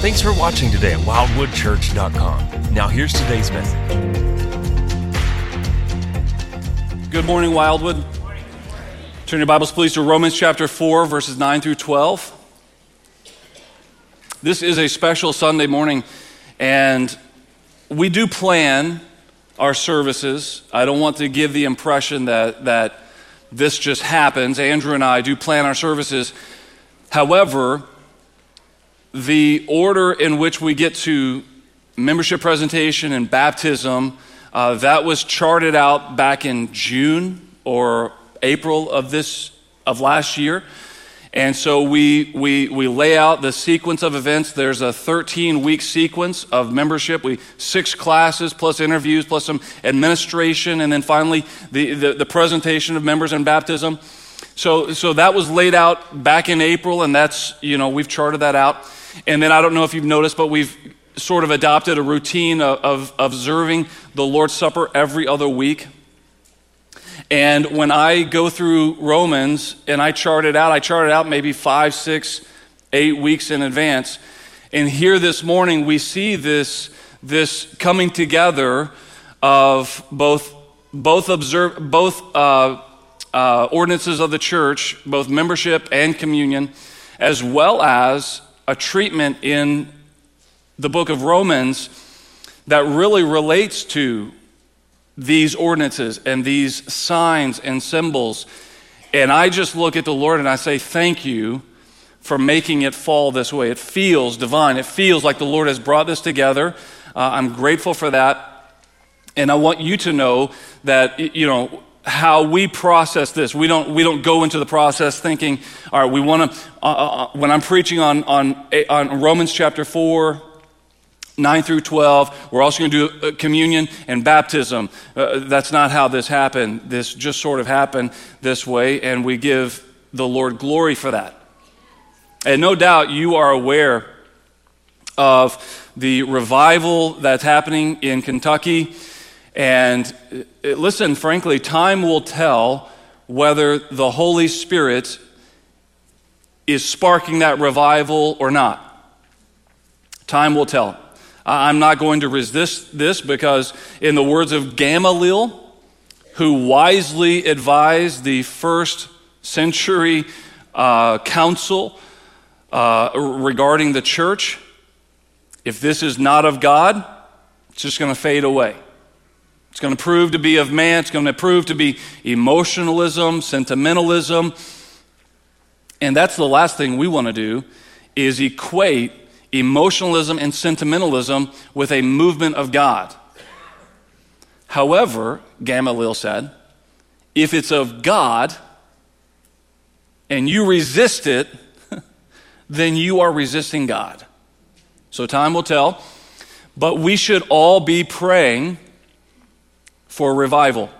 Thanks for watching today at wildwoodchurch.com. Now, here's today's message. Good morning, Wildwood. Turn your Bibles, please, to Romans chapter 4, verses 9 through 12. This is a special Sunday morning, and we do plan our services. I don't want to give the impression that, that this just happens. Andrew and I do plan our services. However, the order in which we get to membership presentation and baptism, uh, that was charted out back in June or April of this of last year. And so we, we, we lay out the sequence of events. There's a 13 week sequence of membership. We six classes plus interviews plus some administration, and then finally the, the, the presentation of members and baptism. So, so that was laid out back in April, and that's, you know, we've charted that out. And then I don't know if you've noticed, but we've sort of adopted a routine of, of, observing the Lord's Supper every other week. And when I go through Romans and I chart it out, I chart it out maybe five, six, eight weeks in advance. And here this morning, we see this, this coming together of both, both, observe, both uh, uh, ordinances of the church, both membership and communion, as well as a treatment in the book of Romans that really relates to these ordinances and these signs and symbols. And I just look at the Lord and I say, Thank you for making it fall this way. It feels divine. It feels like the Lord has brought this together. Uh, I'm grateful for that. And I want you to know that, you know, how we process this. We don't, we don't go into the process thinking, all right, we want to, uh, uh, uh, when I'm preaching on, on, on Romans chapter 4, 9 through 12. We're also going to do uh, communion and baptism. Uh, that's not how this happened. This just sort of happened this way, and we give the Lord glory for that. And no doubt you are aware of the revival that's happening in Kentucky. And uh, listen, frankly, time will tell whether the Holy Spirit is sparking that revival or not. Time will tell. I'm not going to resist this because, in the words of Gamaliel, who wisely advised the first century uh, council uh, regarding the church, if this is not of God, it's just going to fade away. It's going to prove to be of man. It's going to prove to be emotionalism, sentimentalism. And that's the last thing we want to do is equate emotionalism and sentimentalism with a movement of God. However, Gamaliel said, if it's of God and you resist it, then you are resisting God. So time will tell. But we should all be praying for revival.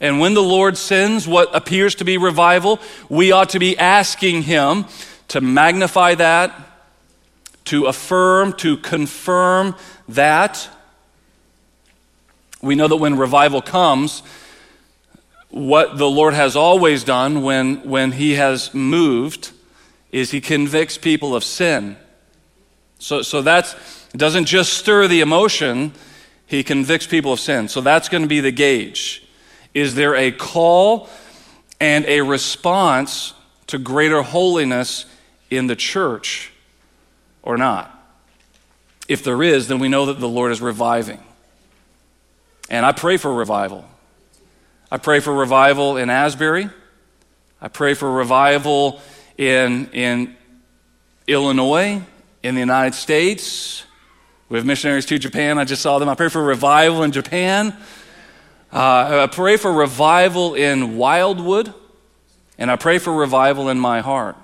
And when the Lord sends what appears to be revival, we ought to be asking Him to magnify that, to affirm, to confirm that. We know that when revival comes, what the Lord has always done when, when He has moved is He convicts people of sin. So, so that's, it doesn't just stir the emotion, He convicts people of sin. So that's going to be the gauge. Is there a call and a response to greater holiness in the church? or not? If there is, then we know that the Lord is reviving. And I pray for revival. I pray for revival in Asbury. I pray for revival in, in Illinois, in the United States. We have missionaries to Japan. I just saw them. I pray for revival in Japan. Uh, I pray for revival in Wildwood. And I pray for revival in my heart.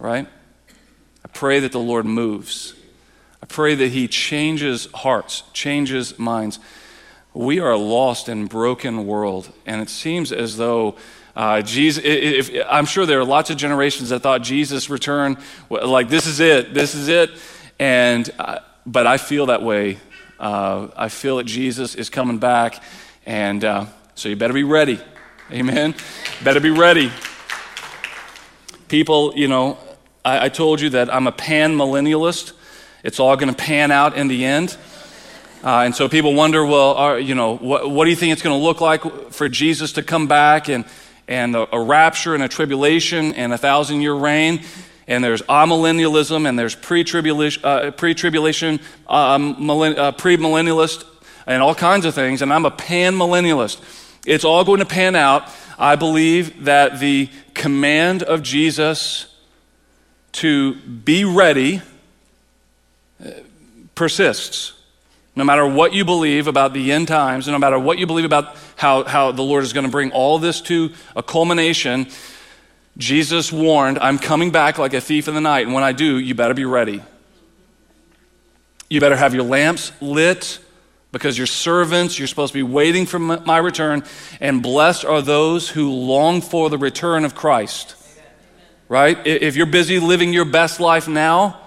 Right? I pray that the Lord moves. I pray that He changes hearts, changes minds. We are a lost and broken world, and it seems as though uh, Jesus, if, if, I'm sure there are lots of generations that thought Jesus' return, like this is it, this is it, and uh, but I feel that way. Uh, I feel that Jesus is coming back, and uh, so you better be ready. Amen. Better be ready. People, you know, I, I told you that I'm a pan millennialist. It's all going to pan out in the end. Uh, and so people wonder, well, are, you know, what, what do you think it's going to look like for Jesus to come back and, and a, a rapture and a tribulation and a thousand year reign? And there's amillennialism and there's pre-tribulation, uh, pre-tribulation, um, uh, pre-millennialist, and all kinds of things. And I'm a pan-millennialist. It's all going to pan out. I believe that the command of Jesus to be ready uh, persists. No matter what you believe about the end times, and no matter what you believe about how, how the Lord is going to bring all this to a culmination, Jesus warned, I'm coming back like a thief in the night, and when I do, you better be ready. You better have your lamps lit because your servants, you're supposed to be waiting for my return, and blessed are those who long for the return of Christ. Right? If you're busy living your best life now,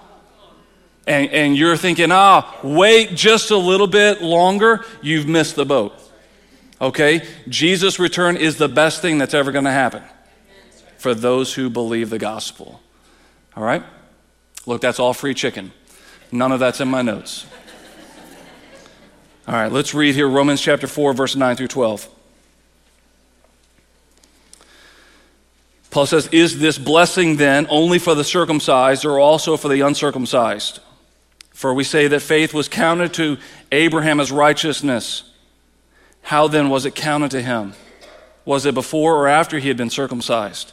and, and you're thinking, ah, wait just a little bit longer, you've missed the boat. Okay? Jesus' return is the best thing that's ever going to happen for those who believe the gospel. All right? Look, that's all free chicken. None of that's in my notes. All right, let's read here Romans chapter 4, verse 9 through 12. Paul says, Is this blessing then only for the circumcised or also for the uncircumcised? For we say that faith was counted to Abraham as righteousness. How then was it counted to him? Was it before or after he had been circumcised?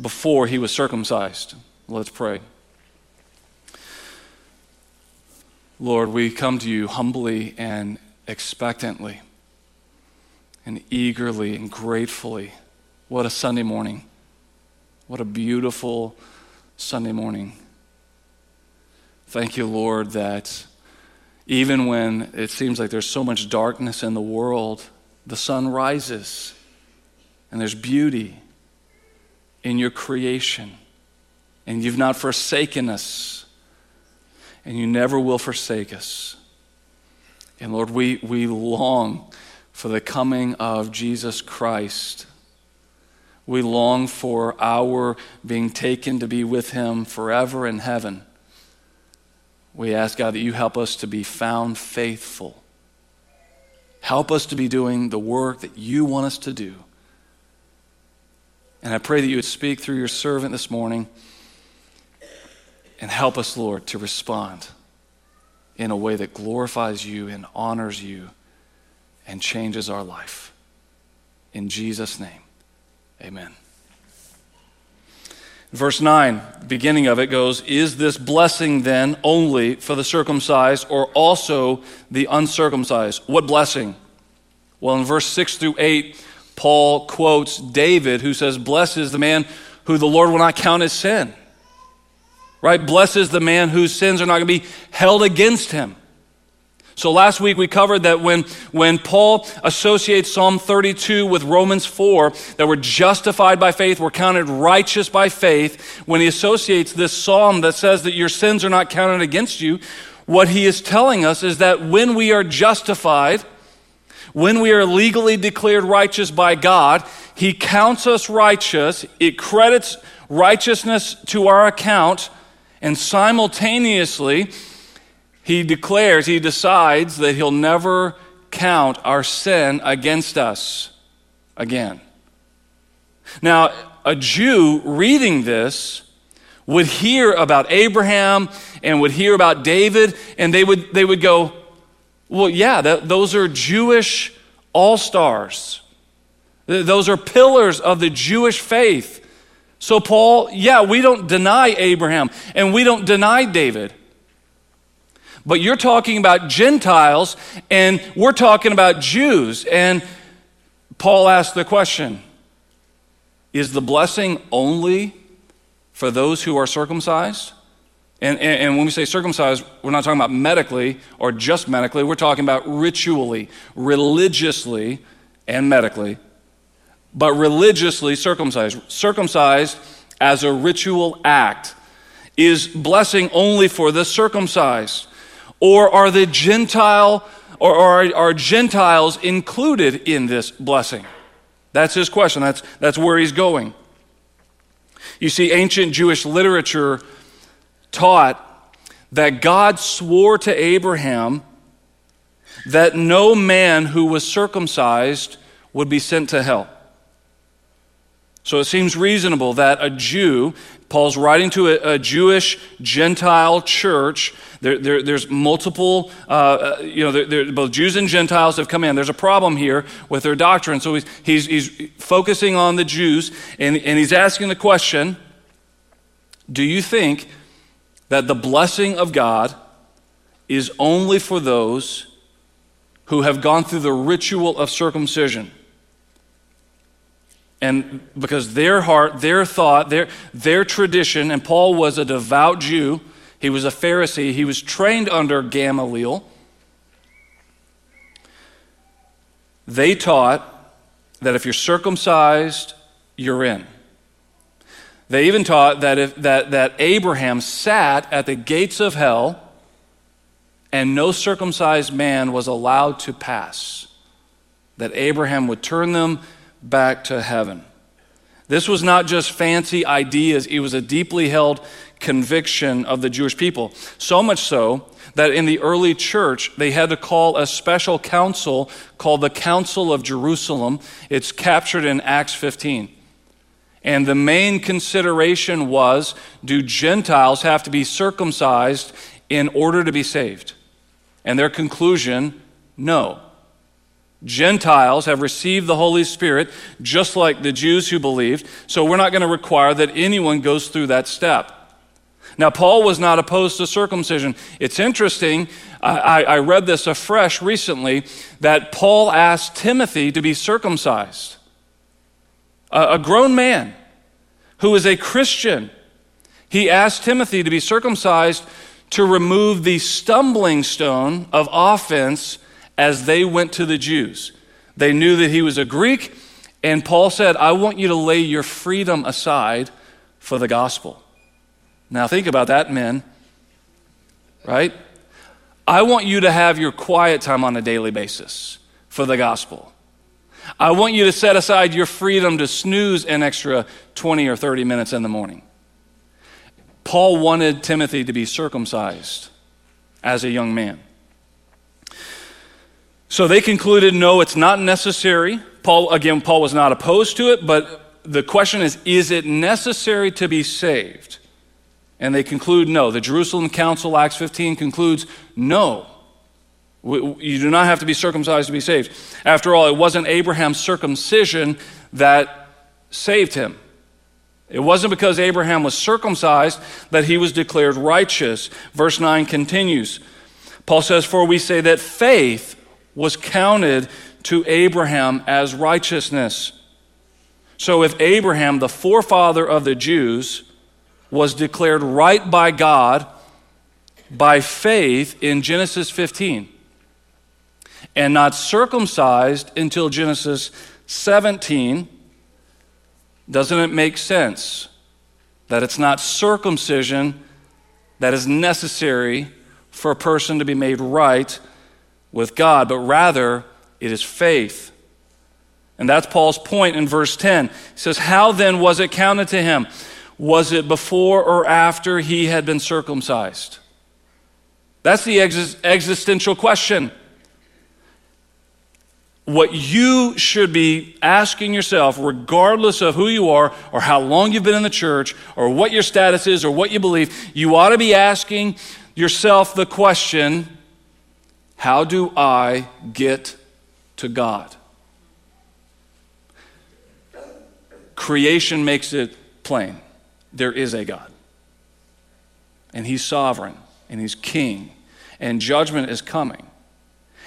before he was circumcised. Let's pray. Lord, we come to you humbly and expectantly and eagerly and gratefully. What a Sunday morning. What a beautiful Sunday morning. Thank you, Lord, that even when it seems like there's so much darkness in the world, the sun rises and there's beauty in your creation. And you've not forsaken us, and you never will forsake us. And Lord, we, we long for the coming of Jesus Christ. We long for our being taken to be with him forever in heaven. We ask, God, that you help us to be found faithful. Help us to be doing the work that you want us to do. And I pray that you would speak through your servant this morning and help us, Lord, to respond in a way that glorifies you and honors you and changes our life. In Jesus' name, amen. Verse 9, beginning of it goes, Is this blessing then only for the circumcised or also the uncircumcised? What blessing? Well, in verse 6 through 8, Paul quotes David, who says, Blessed is the man who the Lord will not count as sin. Right? Blessed is the man whose sins are not going to be held against him. So last week we covered that when, when Paul associates Psalm 32 with Romans 4, that we're justified by faith, we're counted righteous by faith, when he associates this psalm that says that your sins are not counted against you, what he is telling us is that when we are justified, when we are legally declared righteous by God, he counts us righteous, it credits righteousness to our account, and simultaneously, he declares, he decides that he'll never count our sin against us again. Now, a Jew reading this would hear about Abraham and would hear about David, and they would, they would go, Well, yeah, those are Jewish all stars. Those are pillars of the Jewish faith. So, Paul, yeah, we don't deny Abraham and we don't deny David. But you're talking about Gentiles, and we're talking about Jews. And Paul asked the question Is the blessing only for those who are circumcised. And, and, and, when we say circumcised, we're not talking about medically or just medically. We're talking about ritually, religiously, and medically. But religiously circumcised. Circumcised as a ritual act is blessing only for the circumcised. Or are the Gentile, or are, are Gentiles included in this blessing? That's his question. That's, that's where he's going. You see, ancient Jewish literature taught that God swore to Abraham that no man who was circumcised would be sent to hell. So it seems reasonable that a Jew, Paul's writing to a, a Jewish Gentile church. There, there, there's multiple, uh, uh you know, there, both Jews and Gentiles have come in. There's a problem here with their doctrine. So he's, he's, he's focusing on the Jews and, and he's asking the question Do you think that the blessing of God is only for those who have gone through the ritual of circumcision? And because their heart, their thought, their, their tradition, and Paul was a devout Jew, he was a Pharisee, he was trained under Gamaliel. They taught that if you're circumcised, you're in. They even taught that, if, that, that Abraham sat at the gates of hell and no circumcised man was allowed to pass. That Abraham would turn them back to heaven. This was not just fancy ideas, it was a deeply held conviction of the Jewish people. So much so that in the early church, they had to call a special council called the Council of Jerusalem. It's captured in Acts 15. And the main consideration was do Gentiles have to be circumcised in order to be saved? And their conclusion no. Gentiles have received the Holy Spirit just like the Jews who believed, so we're not going to require that anyone goes through that step. Now, Paul was not opposed to circumcision. It's interesting, I, I read this afresh recently, that Paul asked Timothy to be circumcised. A, grown man who is a Christian, he asked Timothy to be circumcised to remove the stumbling stone of offense as they went to the Jews. They knew that he was a Greek, and Paul said, I want you to lay your freedom aside for the gospel. Now, think about that, men, right? I want you to have your quiet time on a daily basis for the gospel. I want you to set aside your freedom to snooze an extra 20 or 30 minutes in the morning. Paul wanted Timothy to be circumcised as a young man. So they concluded no, it's not necessary. Paul, again, Paul was not opposed to it, but the question is is it necessary to be saved? And they conclude no. The Jerusalem Council, Acts 15, concludes no. You do not have to be circumcised to be saved. After all, it wasn't Abraham's circumcision that saved him. It wasn't because Abraham was circumcised that he was declared righteous. Verse 9 continues. Paul says, For we say that faith was counted to Abraham as righteousness. So if Abraham, the forefather of the Jews, was declared right by God by faith in Genesis 15 and not circumcised until Genesis 17, doesn't it make sense that it's not circumcision that is necessary for a person to be made right with God, but rather it is faith. And that's Paul's point in verse 10. He says, How then was it counted to him? Was it before or after he had been circumcised? That's the ex- existential question. What you should be asking yourself, regardless of who you are, or how long you've been in the church, or what your status is, or what you believe, you ought to be asking yourself the question how do I get to God? Creation makes it plain. There is a God. And He's sovereign, and He's king, and judgment is coming.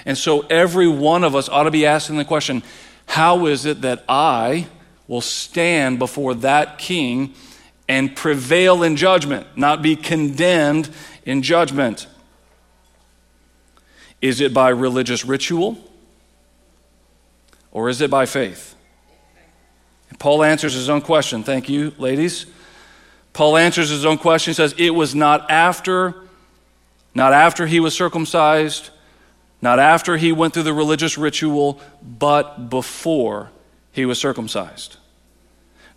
And so every one of us ought to be asking the question how is it that I will stand before that king and prevail in judgment, not be condemned in judgment. Is it by religious ritual or is it by faith? And Paul answers his own question. Thank you, ladies. Paul answers his own question. He says, It was not after, not after he was circumcised, not after he went through the religious ritual, but before he was circumcised.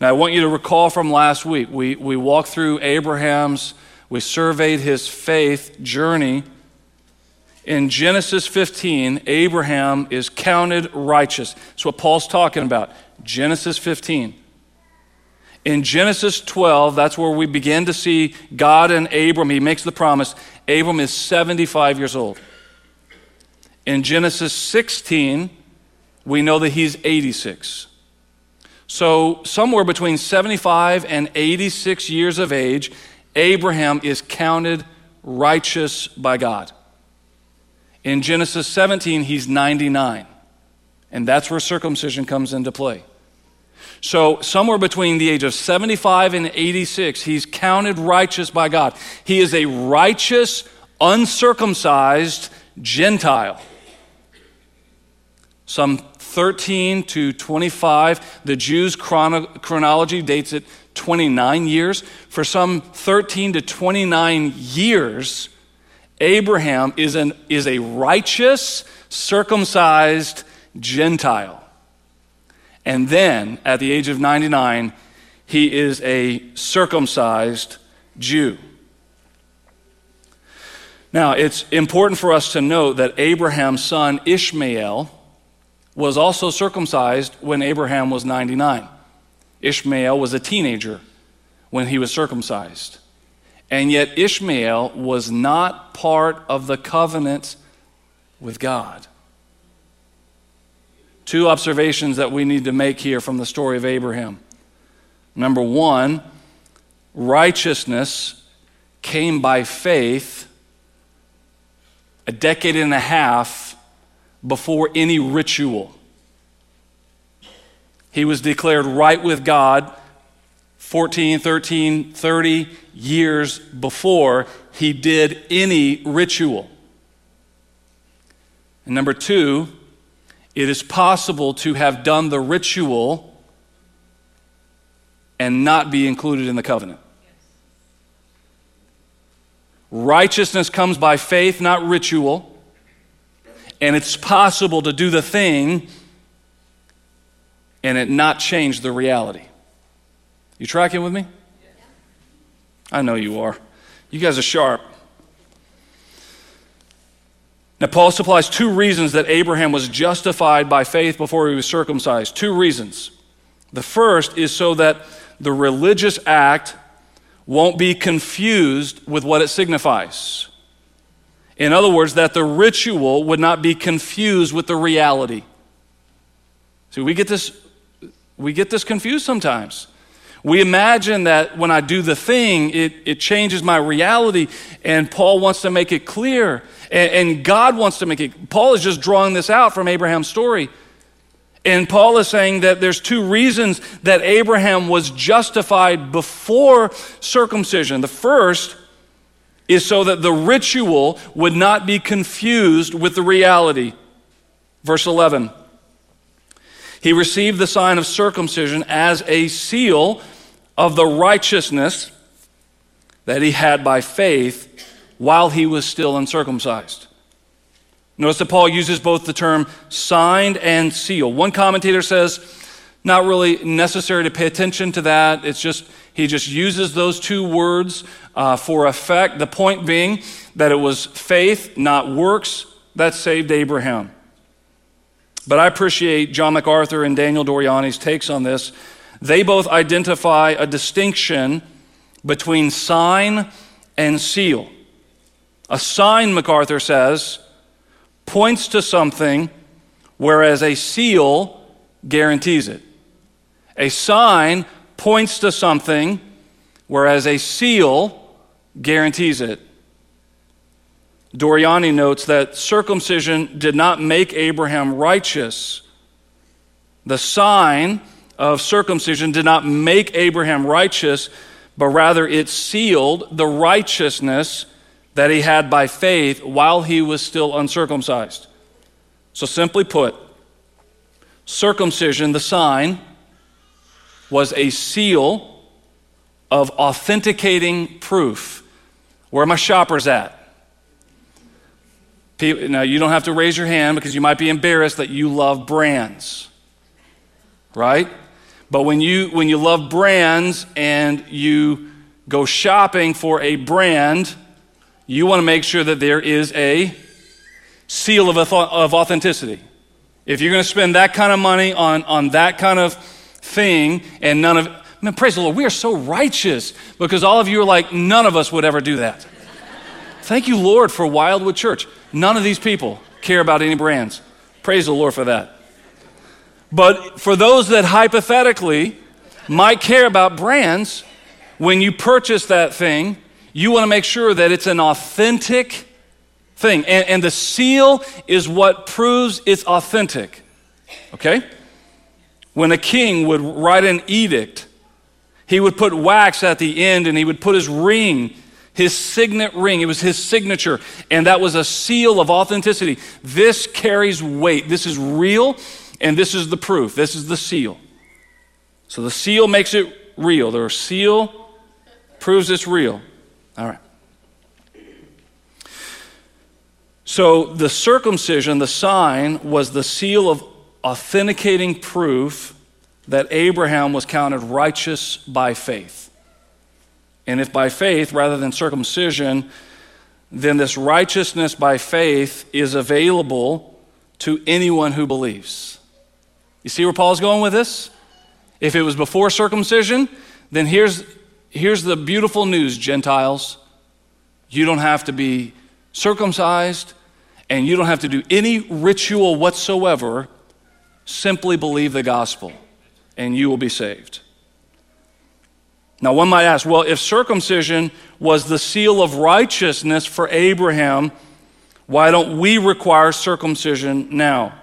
Now, I want you to recall from last week, we, we walked through Abraham's, we surveyed his faith journey in Genesis 15, Abraham is counted righteous. That's what Paul's talking about. Genesis 15. In Genesis 12, that's where we begin to see God and Abram. He makes the promise. Abram is 75 years old. In Genesis 16, we know that he's 86. So, somewhere between 75 and 86 years of age, Abraham is counted righteous by God. In Genesis 17, he's 99. And that's where circumcision comes into play. So, somewhere between the age of 75 and 86, he's counted righteous by God. He is a righteous, uncircumcised Gentile. Some 13 to 25, the Jews' chrono- chronology dates it 29 years. For some 13 to 29 years, Abraham is, an, is a righteous, circumcised Gentile. And then, at the age of 99, he is a circumcised Jew. Now, it's important for us to note that Abraham's son Ishmael was also circumcised when Abraham was 99. Ishmael was a teenager when he was circumcised. And yet, Ishmael was not part of the covenant with God. Two observations that we need to make here from the story of Abraham. Number one, righteousness came by faith a decade and a half before any ritual. He was declared right with God 14, 13, 30 years before he did any ritual. And number two, it is possible to have done the ritual and not be included in the covenant. Righteousness comes by faith, not ritual. And it's possible to do the thing and it not change the reality. You tracking with me? I know you are. You guys are sharp. Now, Paul supplies two reasons that Abraham was justified by faith before he was circumcised. Two reasons. The first is so that the religious act won't be confused with what it signifies. In other words, that the ritual would not be confused with the reality. See, we get this, we get this confused sometimes. We imagine that when I do the thing, it, it changes my reality, and Paul wants to make it clear, and, and God wants to make it. Paul is just drawing this out from Abraham's story. And Paul is saying that there's two reasons that Abraham was justified before circumcision. The first is so that the ritual would not be confused with the reality. Verse 11. He received the sign of circumcision as a seal of the righteousness that he had by faith while he was still uncircumcised. Notice that Paul uses both the term signed and seal. One commentator says, not really necessary to pay attention to that. It's just, he just uses those two words uh, for effect. The point being that it was faith, not works, that saved Abraham. But I appreciate John MacArthur and Daniel Doriani's takes on this. They both identify a distinction between sign and seal. A sign, MacArthur says, points to something, whereas a seal guarantees it. A sign points to something, whereas a seal guarantees it. Doriani notes that circumcision did not make Abraham righteous. The sign of circumcision did not make Abraham righteous, but rather it sealed the righteousness that he had by faith while he was still uncircumcised. So, simply put, circumcision, the sign, was a seal of authenticating proof. Where are my shoppers at? now, you don't have to raise your hand because you might be embarrassed that you love brands, right? But when you, when you love brands and you go shopping for a brand, you want to make sure that there is a seal of, of authenticity. If you're going to spend that kind of money on, on that kind of thing and none of, man, praise the Lord, we are so righteous because all of you are like, none of us would ever do that. Thank you, Lord, for Wildwood Church. None of these people care about any brands. Praise the Lord for that. But for those that hypothetically might care about brands, when you purchase that thing, you want to make sure that it's an authentic thing. And, and the seal is what proves it's authentic. Okay? When a king would write an edict, he would put wax at the end and he would put his ring, his signet ring. It was his signature. And that was a seal of authenticity. This carries weight. This is real, and this is the proof. This is the seal. So the seal makes it real. The seal proves it's real. All right. So the circumcision, the sign, was the seal of authenticating proof that Abraham was counted righteous by faith. And if by faith rather than circumcision, then this righteousness by faith is available to anyone who believes. You see where Paul's going with this? If it was before circumcision, then here's, here's the beautiful news, Gentiles. You don't have to be circumcised, and you don't have to do any ritual whatsoever. Simply believe the gospel, and you will be saved. Now, one might ask well, if circumcision was the seal of righteousness for Abraham, why don't we require circumcision now?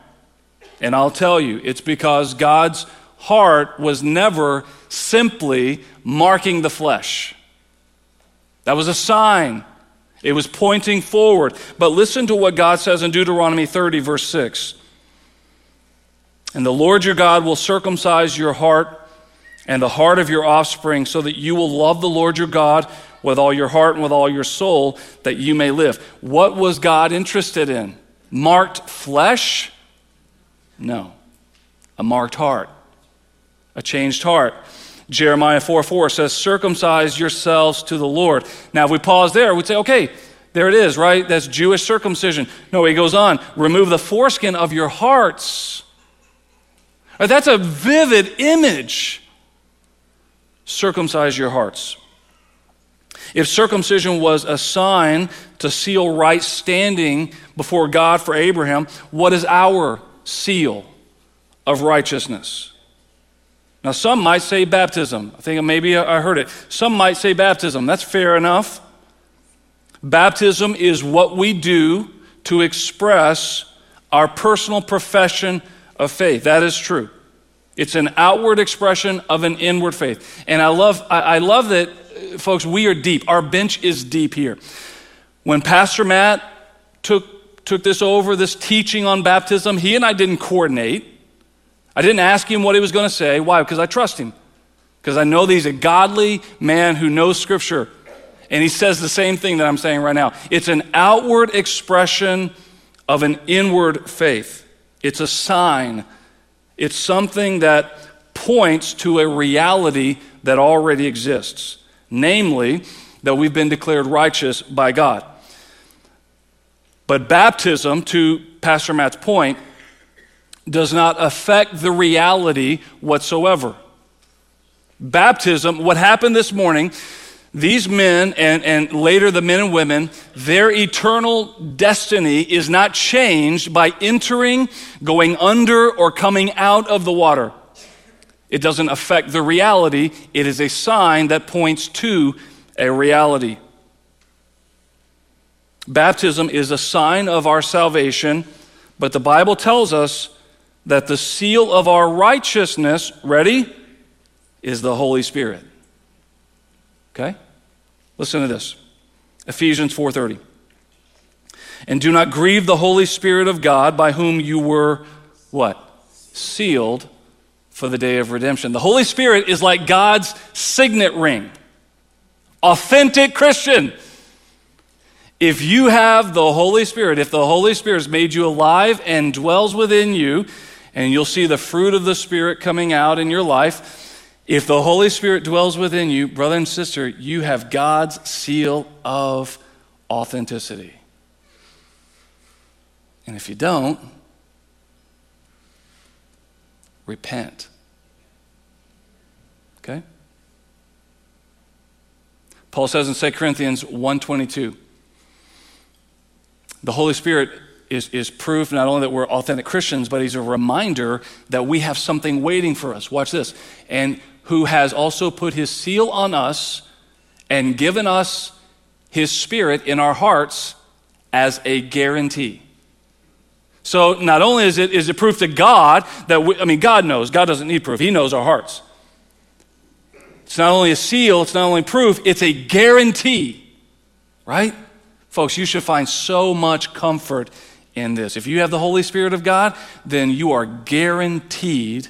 And I'll tell you, it's because God's heart was never simply marking the flesh. That was a sign it was pointing forward. But listen to what God says in Deuteronomy 30, verse 6. And the Lord your God will circumcise your heart and the heart of your offspring, so that you will love the Lord your God with all your heart and with all your soul, that you may live. What was God interested in? Marked flesh? No. A marked heart, a changed heart. Jeremiah 4 4 says, Circumcise yourselves to the Lord. Now, if we pause there, we'd say, okay, there it is, right? That's Jewish circumcision. No, he goes on, remove the foreskin of your hearts. Right, that's a vivid image. Circumcise your hearts. If circumcision was a sign to seal right standing before God for Abraham, what is our seal of righteousness? Now, some might say baptism. I think maybe I heard it. Some might say baptism. That's fair enough. Baptism is what we do to express our personal profession of faith. That is true. It's an outward expression of an inward faith. And I love, I, love that, uh, folks, we are deep. Our bench is deep here. When Pastor Matt took, took this over, this teaching on baptism, he and I didn't coordinate. I didn't ask him what he was going to say. Why? Because I trust him. Because I know that he's a godly man who knows Scripture. And he says the same thing that I'm saying right now. It's an outward expression of an inward faith, it's a sign, it's something that points to a reality that already exists, namely, that we've been declared righteous by God. But baptism, to Pastor Matt's point, does not affect the reality whatsoever. Baptism, what happened this morning, these men and, and later the men and women, their eternal destiny is not changed by entering, going under, or coming out of the water. It doesn't affect the reality, it is a sign that points to a reality. Baptism is a sign of our salvation, but the Bible tells us that the seal of our righteousness, ready, is the Holy Spirit. Okay? Listen to this. Ephesians 4:30. And do not grieve the Holy Spirit of God by whom you were what? Sealed for the day of redemption. The Holy Spirit is like God's signet ring. Authentic Christian. If you have the Holy Spirit, if the Holy Spirit has made you alive and dwells within you, and you'll see the fruit of the Spirit coming out in your life, if the Holy Spirit dwells within you, brother and sister, you have God's seal of authenticity. And if you don't, repent. Okay? Paul says in 2 Corinthians 1:22, the Holy Spirit is, is proof not only that we're authentic Christians, but he's a reminder that we have something waiting for us. Watch this. And who has also put his seal on us and given us his spirit in our hearts as a guarantee. So not only is it, is it proof to God that, we, I mean, God knows, God doesn't need proof, He knows our hearts. It's not only a seal, it's not only proof, it's a guarantee, right? Folks, you should find so much comfort in this. If you have the Holy Spirit of God, then you are guaranteed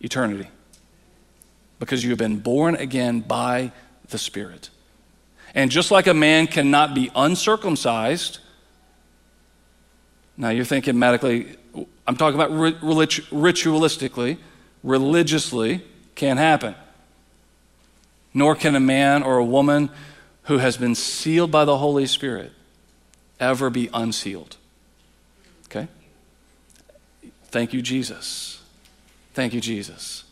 eternity because you have been born again by the Spirit. And just like a man cannot be uncircumcised, now you're thinking medically, I'm talking about ritualistically, religiously, can't happen. Nor can a man or a woman who has been sealed by the Holy Spirit ever be unsealed. Okay? Thank you, Jesus. Thank you, Jesus.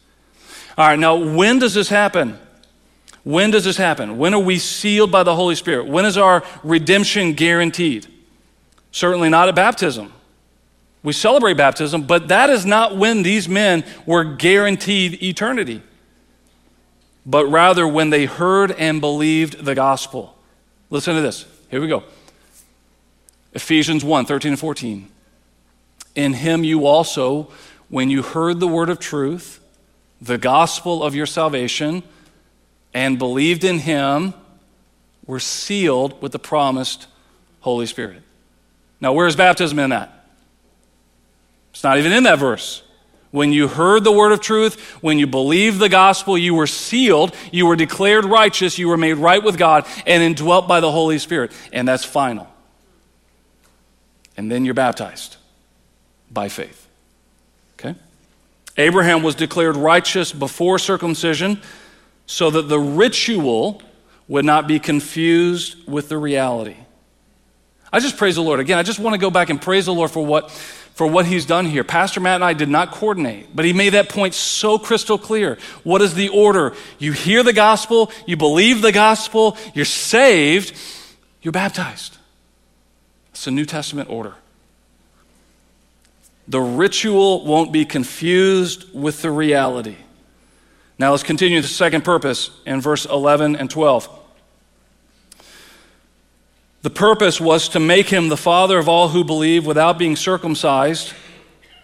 All right, now when does this happen? When does this happen? When are we sealed by the Holy Spirit? When is our redemption guaranteed? Certainly not at baptism. We celebrate baptism, but that is not when these men were guaranteed eternity, but rather when they heard and believed the gospel. Listen to this. Here we go. Ephesians 1 13 and 14. In him you also, when you heard the word of truth, the gospel of your salvation, and believed in him, were sealed with the promised Holy Spirit. Now, where's baptism in that? It's not even in that verse. When you heard the word of truth, when you believed the gospel, you were sealed, you were declared righteous, you were made right with God, and indwelt by the Holy Spirit. And that's final. And then you're baptized by faith. Abraham was declared righteous before circumcision so that the ritual would not be confused with the reality. I just praise the Lord. Again, I just want to go back and praise the Lord for what, for what he's done here. Pastor Matt and I did not coordinate, but he made that point so crystal clear. What is the order? You hear the gospel, you believe the gospel, you're saved, you're baptized. It's a New Testament order. The ritual won't be confused with the reality. Now let's continue the second purpose in verse 11 and 12. The purpose was to make him the father of all who believe without being circumcised,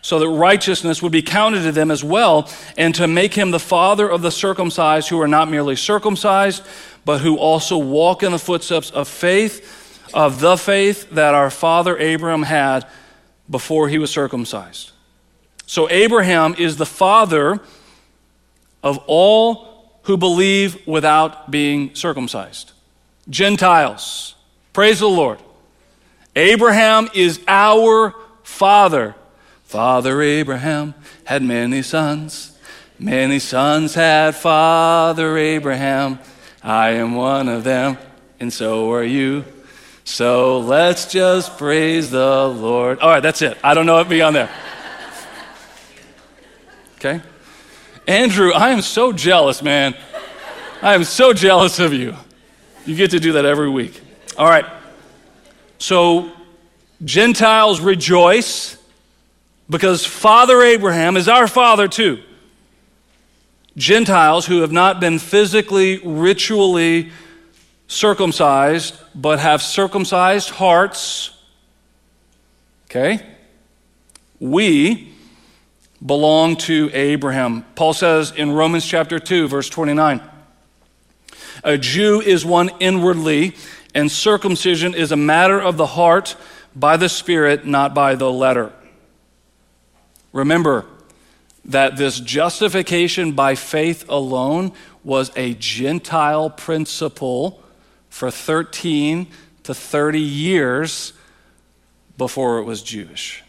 so that righteousness would be counted to them as well, and to make him the father of the circumcised who are not merely circumcised, but who also walk in the footsteps of faith, of the faith that our father Abraham had before he was circumcised. So Abraham is the father of all who believe without being circumcised. Gentiles Praise the Lord. Abraham is our father. Father Abraham had many sons. Many sons had Father Abraham. I am one of them, and so are you. So let's just praise the Lord. All right, that's it. I don't know it beyond there. Okay? Andrew, I am so jealous, man. I am so jealous of you. You get to do that every week. All right. So, Gentiles rejoice because Father Abraham is our father too. Gentiles who have not been physically, ritually circumcised, but have circumcised hearts. Okay? We belong to Abraham. Paul says in Romans chapter 2, verse 29 A Jew is one inwardly, and circumcision is a matter of the heart by the Spirit, not by the letter. Remember that this justification by faith alone was a Gentile principle for 13 to 30 years before it was Jewish.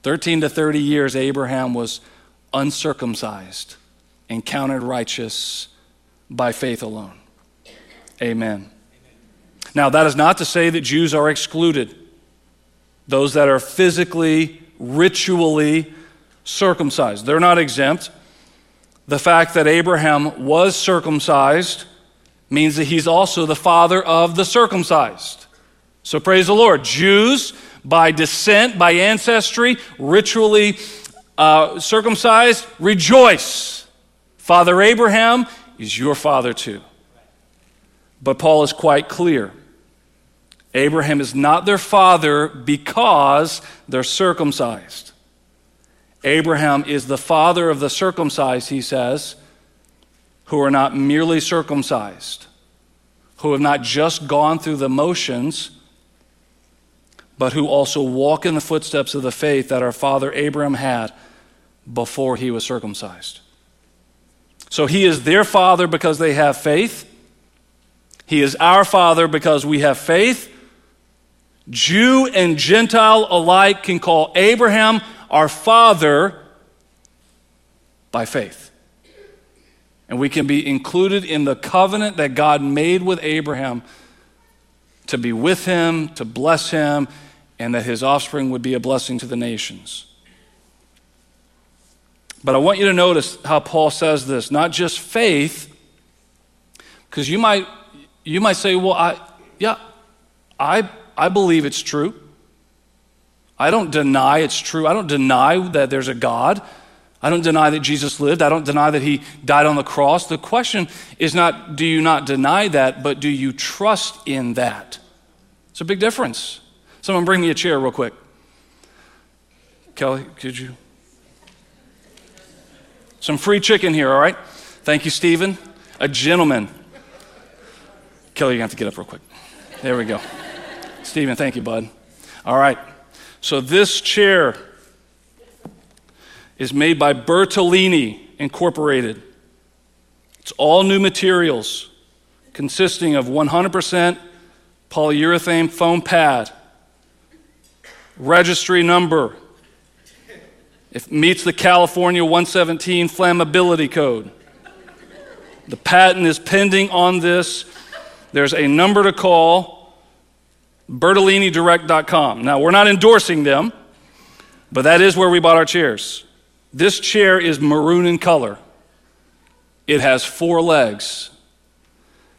13 to 30 years, Abraham was uncircumcised and counted righteous by faith alone. Amen. Now, that is not to say that Jews are excluded. Those that are physically, ritually circumcised, they're not exempt. The fact that Abraham was circumcised means that he's also the father of the circumcised. So praise the Lord. Jews, by descent, by ancestry, ritually uh, circumcised, rejoice. Father Abraham is your father too. But Paul is quite clear. Abraham is not their father because they're circumcised. Abraham is the father of the circumcised, he says, who are not merely circumcised, who have not just gone through the motions, but who also walk in the footsteps of the faith that our father Abraham had before he was circumcised. So he is their father because they have faith. He is our father because we have faith. Jew and Gentile alike can call Abraham our father by faith. And we can be included in the covenant that God made with Abraham to be with him, to bless him, and that his offspring would be a blessing to the nations. But I want you to notice how Paul says this not just faith, because you might, you might say, well, I, yeah, I, I believe it's true. I don't deny it's true. I don't deny that there's a God. I don't deny that Jesus lived. I don't deny that he died on the cross. The question is not, do you not deny that, but do you trust in that? It's a big difference. Someone bring me a chair real quick. Kelly, could you? Some free chicken here, all right? Thank you, Stephen. A gentleman. Kelly, you have to get up real quick. There we go. Stephen, thank you, bud. All right. So this chair is made by Bertolini Incorporated. It's all new materials consisting of 100% polyurethane foam pad, registry number. It meets the California 117 flammability code. The patent is pending on this. There's a number to call bertolinidirect.com. Now, we're not endorsing them, but that is where we bought our chairs. This chair is maroon in color. It has four legs.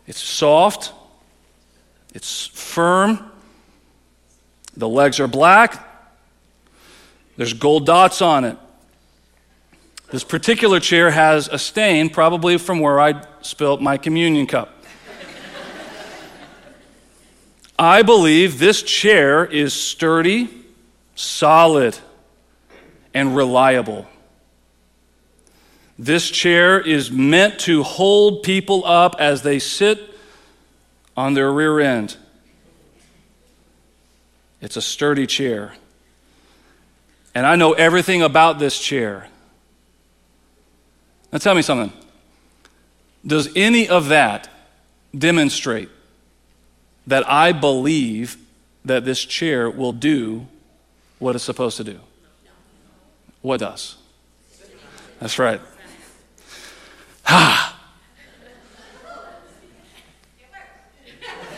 It's soft, it's firm. The legs are black. There's gold dots on it. This particular chair has a stain, probably from where I spilt my communion cup. I believe this chair is sturdy, solid, and reliable. This chair is meant to hold people up as they sit on their rear end. It's a sturdy chair. And I know everything about this chair. Now tell me something. Does any of that demonstrate that I believe that this chair will do what it's supposed to do? What does? That's right.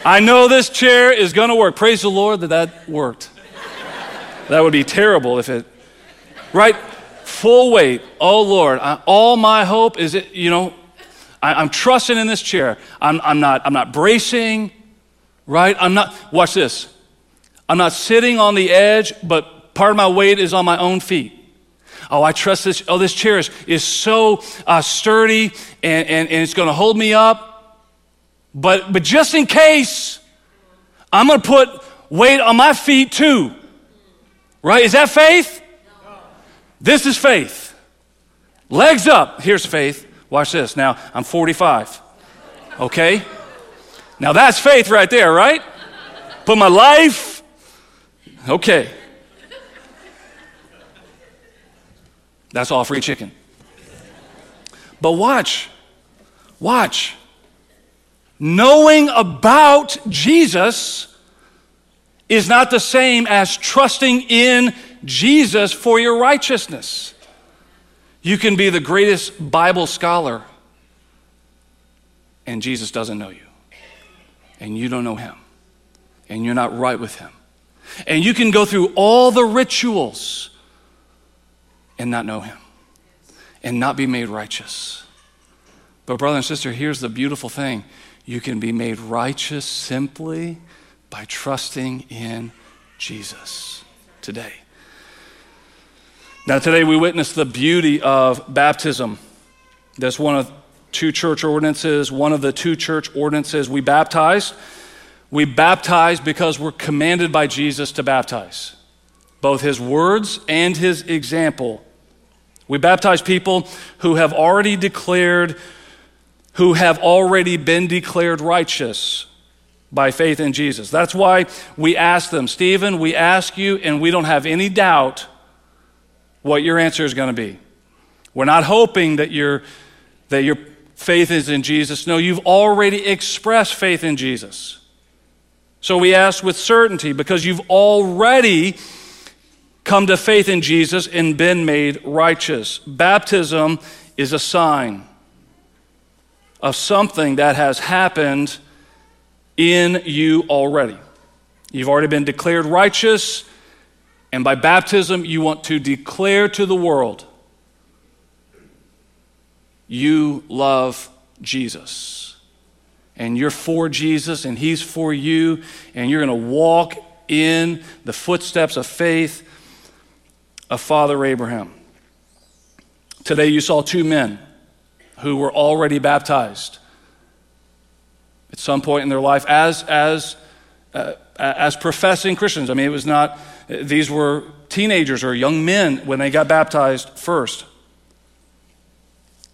I know this chair is going to work. Praise the Lord that that worked. That would be terrible if it, right? Full weight. Oh Lord, I, all my hope is it, you know, I, am trusting in this chair. I'm, I'm, not, I'm not bracing, right? I'm not, watch this. I'm not sitting on the edge, but part of my weight is on my own feet. Oh, I trust this. Oh, this chair is, is so uh, sturdy and, and, and it's going to hold me up. But, but just in case, I'm going to put weight on my feet too. Right? Is that faith? This is faith. Legs up. Here's faith. Watch this. Now, I'm 45. Okay? Now, that's faith right there, right? Put my life. Okay. That's all free chicken. But watch. Watch. Knowing about Jesus is not the same as trusting in Jesus for your righteousness. You can be the greatest Bible scholar, and Jesus doesn't know you, and you don't know him, and you're not right with him. And you can go through all the rituals and not know him, and not be made righteous. But, brother and sister, here's the beautiful thing you can be made righteous simply by trusting in Jesus today. Now, today we witness the beauty of baptism. That's one of two church ordinances, one of the two church ordinances we baptize. We baptize because we're commanded by Jesus to baptize, both his words and his example. We baptize people who have already declared who have already been declared righteous by faith in Jesus. That's why we ask them, Stephen, we ask you, and we don't have any doubt what your answer is going to be. We're not hoping that, your that your faith is in Jesus. No, you've already expressed faith in Jesus. So we ask with certainty because you've already come to faith in Jesus and been made righteous. Baptism is a sign of something that has happened in you already. You've already been declared righteous, and by baptism, you want to declare to the world you love Jesus. And you're for Jesus, and He's for you, and you're going to walk in the footsteps of faith of Father Abraham. Today, you saw two men who were already baptized at some point in their life as, as, uh, as professing Christians. I mean, it was not, these were teenagers or young men when they got baptized first.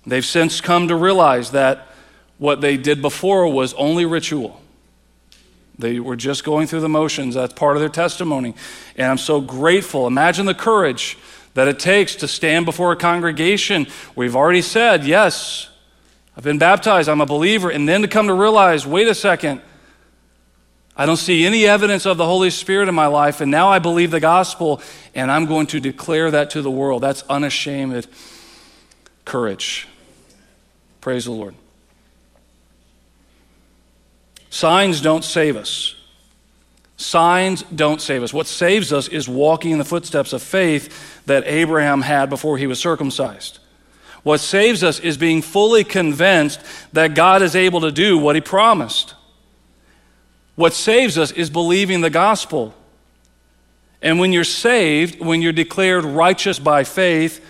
They've since come to realize that what they did before was only ritual. They were just going through the motions. That's part of their testimony. And I'm so grateful. Imagine the courage that it takes to stand before a congregation. We've already said, yes, I've been baptized, I'm a believer, and then to come to realize, wait a second, I don't see any evidence of the Holy Spirit in my life, and now I believe the gospel, and I'm going to declare that to the world. That's unashamed courage. Praise the Lord. Signs don't save us. Signs don't save us. What saves us is walking in the footsteps of faith that Abraham had before he was circumcised. What saves us is being fully convinced that God is able to do what he promised. What saves us is believing the gospel. And when you're saved, when you're declared righteous by faith,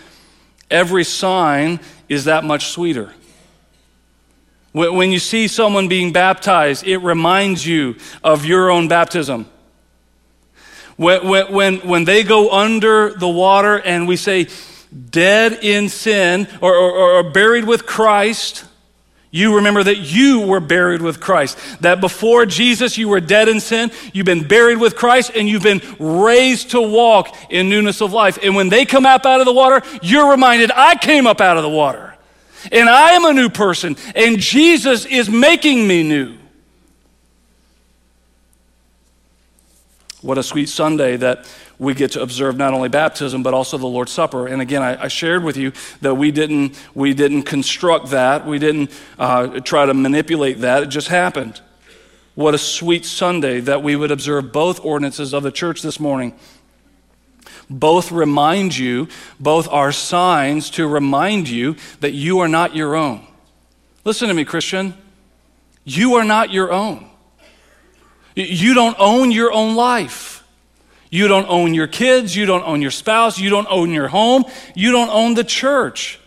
every sign is that much sweeter. When you see someone being baptized, it reminds you of your own baptism. When, when, when they go under the water and we say, dead in sin or, or, or, buried with Christ, you remember that you were buried with Christ. That before Jesus, you were dead in sin, you've been buried with Christ, and you've been raised to walk in newness of life. And when they come up out of the water, you're reminded, I came up out of the water. And I am a new person, and Jesus is making me new. What a sweet Sunday that we get to observe not only baptism but also the Lord's Supper. And again, I, I shared with you that we didn't we didn't construct that, we didn't uh, try to manipulate that. It just happened. What a sweet Sunday that we would observe both ordinances of the church this morning. Both remind you, both are signs to remind you that you are not your own. Listen to me, Christian. You are not your own. You don't own your own life. You don't own your kids. You don't own your spouse. You don't own your home. You don't own the church.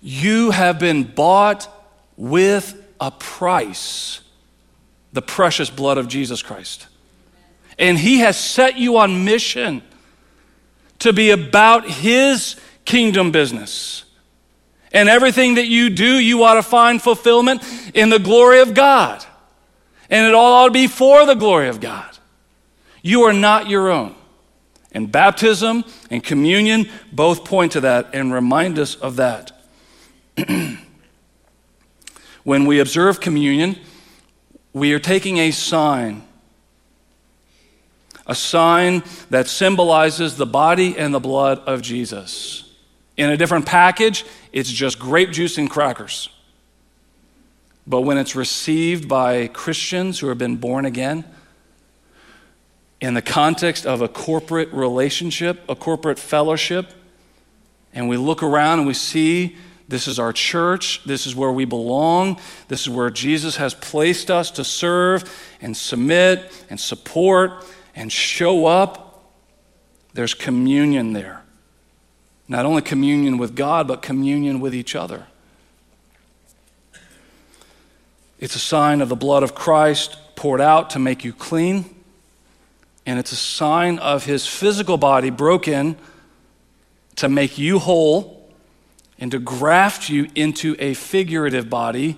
You have been bought with a price the precious blood of Jesus Christ. And He has set you on mission to be about His kingdom business. And everything that you do, you ought to find fulfillment in the glory of God. And it all ought to be for the glory of God. You are not your own. And baptism and communion both point to that and remind us of that. when we observe communion, we are taking a sign, a sign that symbolizes the body and the blood of Jesus. In a different package, it's just grape juice and crackers. But when it's received by Christians who have been born again, in the context of a corporate relationship, a corporate fellowship, and we look around and we see this is our church, this is where we belong, this is where Jesus has placed us to serve and submit and support and show up, there's communion there. Not only communion with God, but communion with each other. It's a sign of the blood of Christ poured out to make you clean and it's a sign of his physical body broken to make you whole and to graft you into a figurative body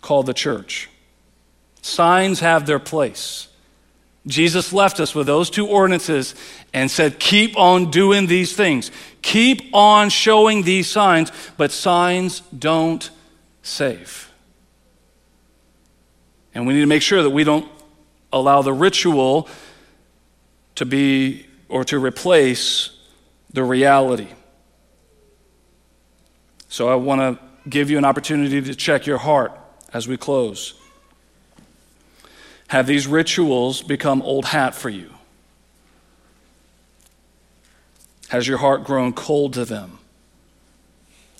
called the church. Signs have their place. Jesus left us with those two ordinances and said, Keep on doing these things. Keep on showing these signs, but signs don't save. And we need to make sure that we don't allow the ritual to be or to replace the reality. So I want to give you an opportunity to check your heart as we close. Have these rituals become old hat for you? Has your heart grown cold to them?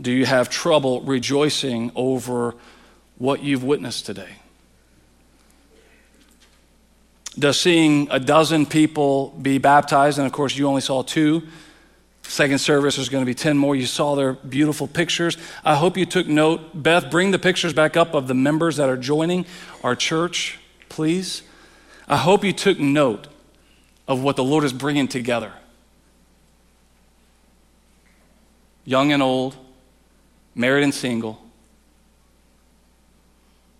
Do you have trouble rejoicing over what you've witnessed today? Does seeing a dozen people be baptized, and of course you only saw two, second service there's going to be 10 more. You saw their beautiful pictures. I hope you took note. Beth, bring the pictures back up of the members that are joining our church, please. I hope you took note of what the Lord is bringing together. Young and old, married and single,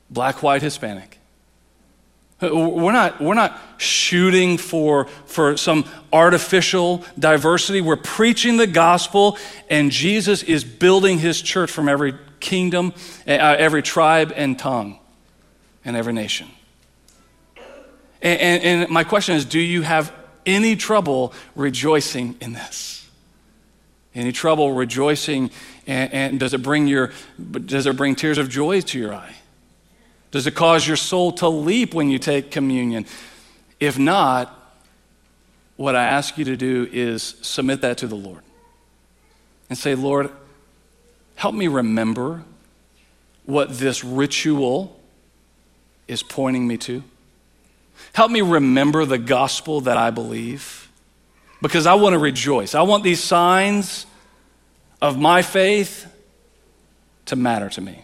black, white, Hispanic. We're not, we're not shooting for, for some artificial diversity. We're preaching the gospel, and Jesus is building his church from every kingdom, uh, every tribe and tongue, and every nation. And, and, and my question is do you have any trouble rejoicing in this? Any trouble rejoicing, and, and does, it bring your, does it bring tears of joy to your eye? Does it cause your soul to leap when you take communion? If not, what I ask you to do is submit that to the Lord and say, Lord, help me remember what this ritual is pointing me to. Help me remember the gospel that I believe because I want to rejoice. I want these signs of my faith to matter to me.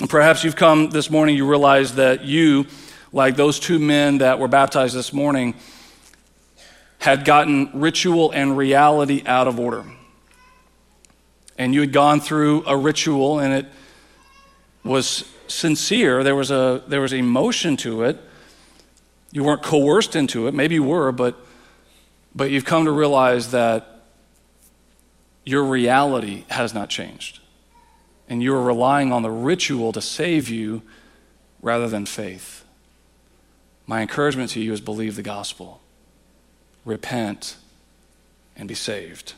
And perhaps you've come this morning, you realize that you, like those two men that were baptized this morning, had gotten ritual and reality out of order. And you had gone through a ritual and it was sincere. There was, a, there was emotion to it. You weren't coerced into it. Maybe you were, but, but you've come to realize that your reality has not changed and you are relying on the ritual to save you rather than faith. My encouragement to you is believe the gospel, repent, and be saved.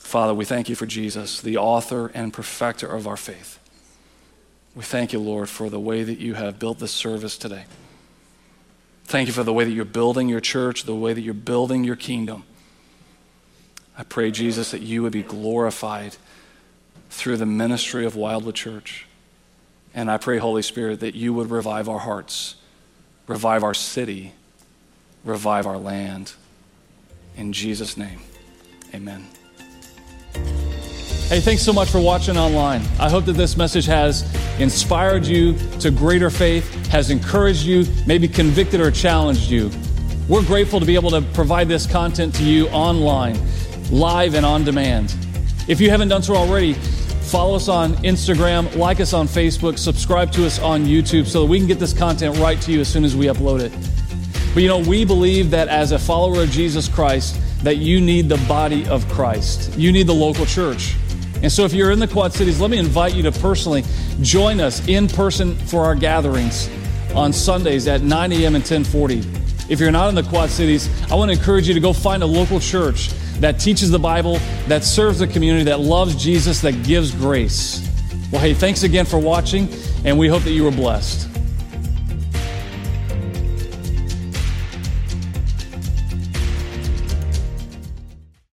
Father, we thank you for Jesus, the author and perfecter of our faith. We thank you, Lord, for the way that you have built this service today. Thank you for the way that you're building your church, the way that you're building your kingdom. I pray, Jesus, that you would be glorified through the ministry of Wildwood Church. And I pray, Holy Spirit, that you would revive our hearts, revive our city, revive our land. In Jesus' name, amen. Hey, thanks so much for watching online. I hope that this message has inspired you to greater faith, has encouraged you, maybe convicted or challenged you. We're grateful to be able to provide this content to you online, live and on demand. If you haven't done so already, follow us on Instagram, like us on Facebook, subscribe to us on YouTube so that we can get this content right to you as soon as we upload it. But you know, we believe that as a follower of Jesus Christ, that you need the body of Christ. You need the local church. And so if you're in the Quad Cities, let me invite you to personally join us in person for our gatherings on Sundays at 9 a.m. and 1040. If you're not in the Quad Cities, I want to encourage you to go find a local church that teaches the Bible, that serves the community, that loves Jesus, that gives grace. Well, hey, thanks again for watching, and we hope that you were blessed.